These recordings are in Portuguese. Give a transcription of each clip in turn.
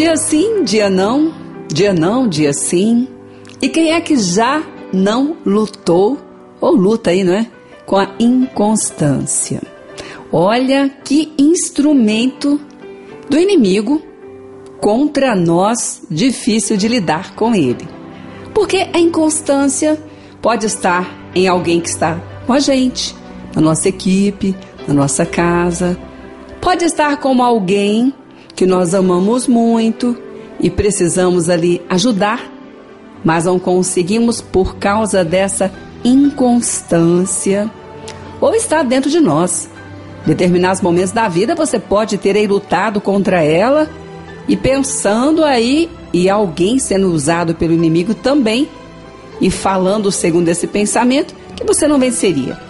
Dia sim, dia não, dia não, dia sim. E quem é que já não lutou, ou luta aí, não é? Com a inconstância. Olha que instrumento do inimigo contra nós, difícil de lidar com ele. Porque a inconstância pode estar em alguém que está com a gente, na nossa equipe, na nossa casa. Pode estar como alguém que nós amamos muito e precisamos ali ajudar, mas não conseguimos por causa dessa inconstância. Ou está dentro de nós. Determinados momentos da vida você pode ter aí lutado contra ela e pensando aí e alguém sendo usado pelo inimigo também e falando segundo esse pensamento que você não venceria.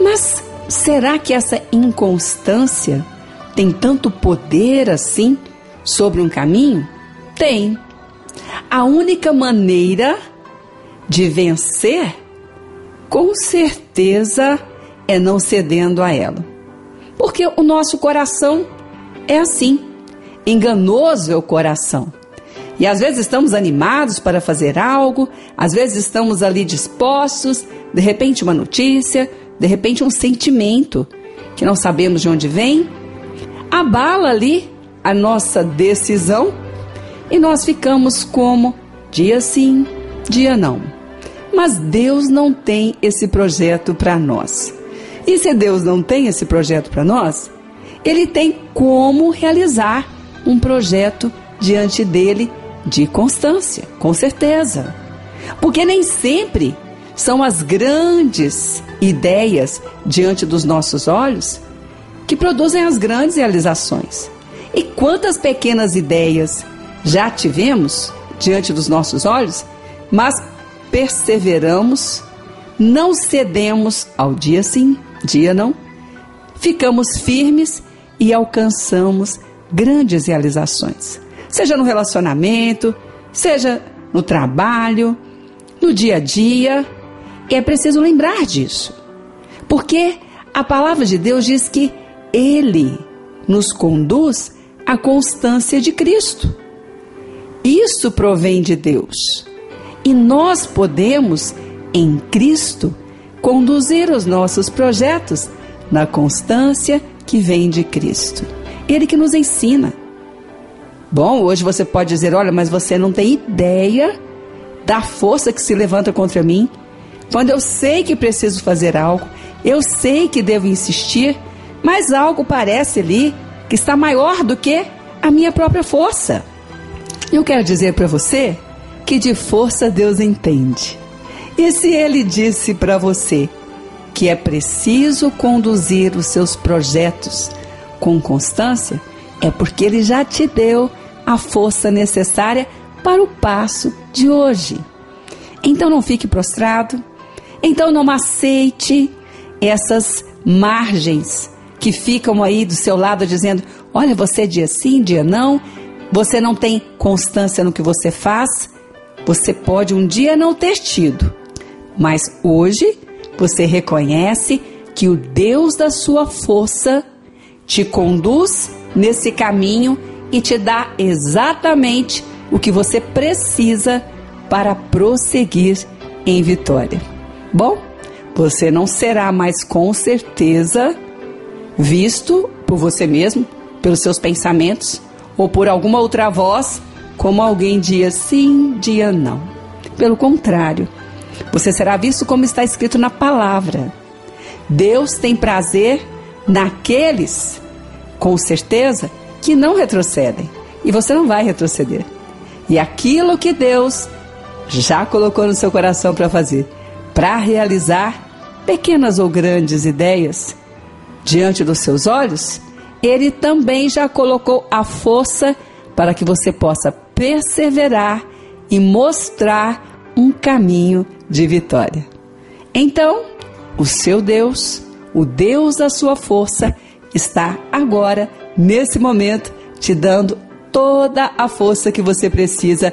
Mas será que essa inconstância tem tanto poder assim sobre um caminho? Tem. A única maneira de vencer, com certeza, é não cedendo a ela. Porque o nosso coração é assim. Enganoso é o coração. E às vezes estamos animados para fazer algo, às vezes estamos ali dispostos, de repente uma notícia, de repente um sentimento que não sabemos de onde vem, abala ali a nossa decisão e nós ficamos como dia sim, dia não. Mas Deus não tem esse projeto para nós. E se Deus não tem esse projeto para nós, Ele tem como realizar um projeto diante dele de constância, com certeza. Porque nem sempre são as grandes ideias diante dos nossos olhos que produzem as grandes realizações. E quantas pequenas ideias já tivemos diante dos nossos olhos, mas perseveramos, não cedemos ao dia sim, dia não, ficamos firmes e alcançamos grandes realizações seja no relacionamento, seja no trabalho, no dia a dia. É preciso lembrar disso. Porque a palavra de Deus diz que Ele nos conduz à constância de Cristo. Isso provém de Deus. E nós podemos, em Cristo, conduzir os nossos projetos na constância que vem de Cristo. Ele que nos ensina. Bom, hoje você pode dizer: olha, mas você não tem ideia da força que se levanta contra mim. Quando eu sei que preciso fazer algo, eu sei que devo insistir, mas algo parece ali que está maior do que a minha própria força. Eu quero dizer para você que de força Deus entende. E se Ele disse para você que é preciso conduzir os seus projetos com constância, é porque Ele já te deu a força necessária para o passo de hoje. Então não fique prostrado, então não aceite essas margens que ficam aí do seu lado dizendo: olha, você é dia sim, dia não, você não tem constância no que você faz, você pode um dia não ter tido, mas hoje você reconhece que o Deus da sua força te conduz nesse caminho e te dá exatamente o que você precisa para prosseguir em vitória. Bom, você não será mais com certeza visto por você mesmo, pelos seus pensamentos ou por alguma outra voz como alguém dia sim, dia não. Pelo contrário, você será visto como está escrito na palavra. Deus tem prazer naqueles, com certeza, que não retrocedem. E você não vai retroceder. E aquilo que Deus já colocou no seu coração para fazer, para realizar pequenas ou grandes ideias diante dos seus olhos, Ele também já colocou a força para que você possa perseverar e mostrar um caminho de vitória. Então, o seu Deus, o Deus da sua força, está agora nesse momento, te dando toda a força que você precisa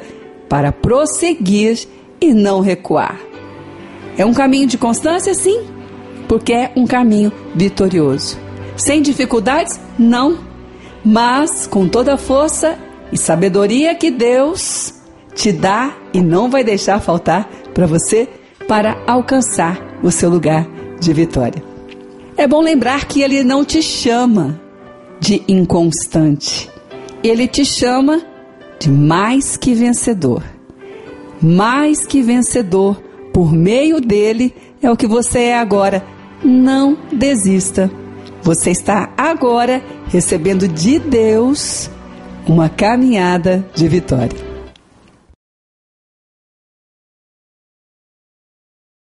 para prosseguir e não recuar. É um caminho de constância, sim, porque é um caminho vitorioso. Sem dificuldades? Não. Mas com toda a força e sabedoria que Deus te dá e não vai deixar faltar para você para alcançar o seu lugar de vitória. É bom lembrar que Ele não te chama de inconstante, Ele te chama de mais que vencedor. Mais que vencedor, por meio dele é o que você é agora. Não desista. Você está agora recebendo de Deus uma caminhada de vitória.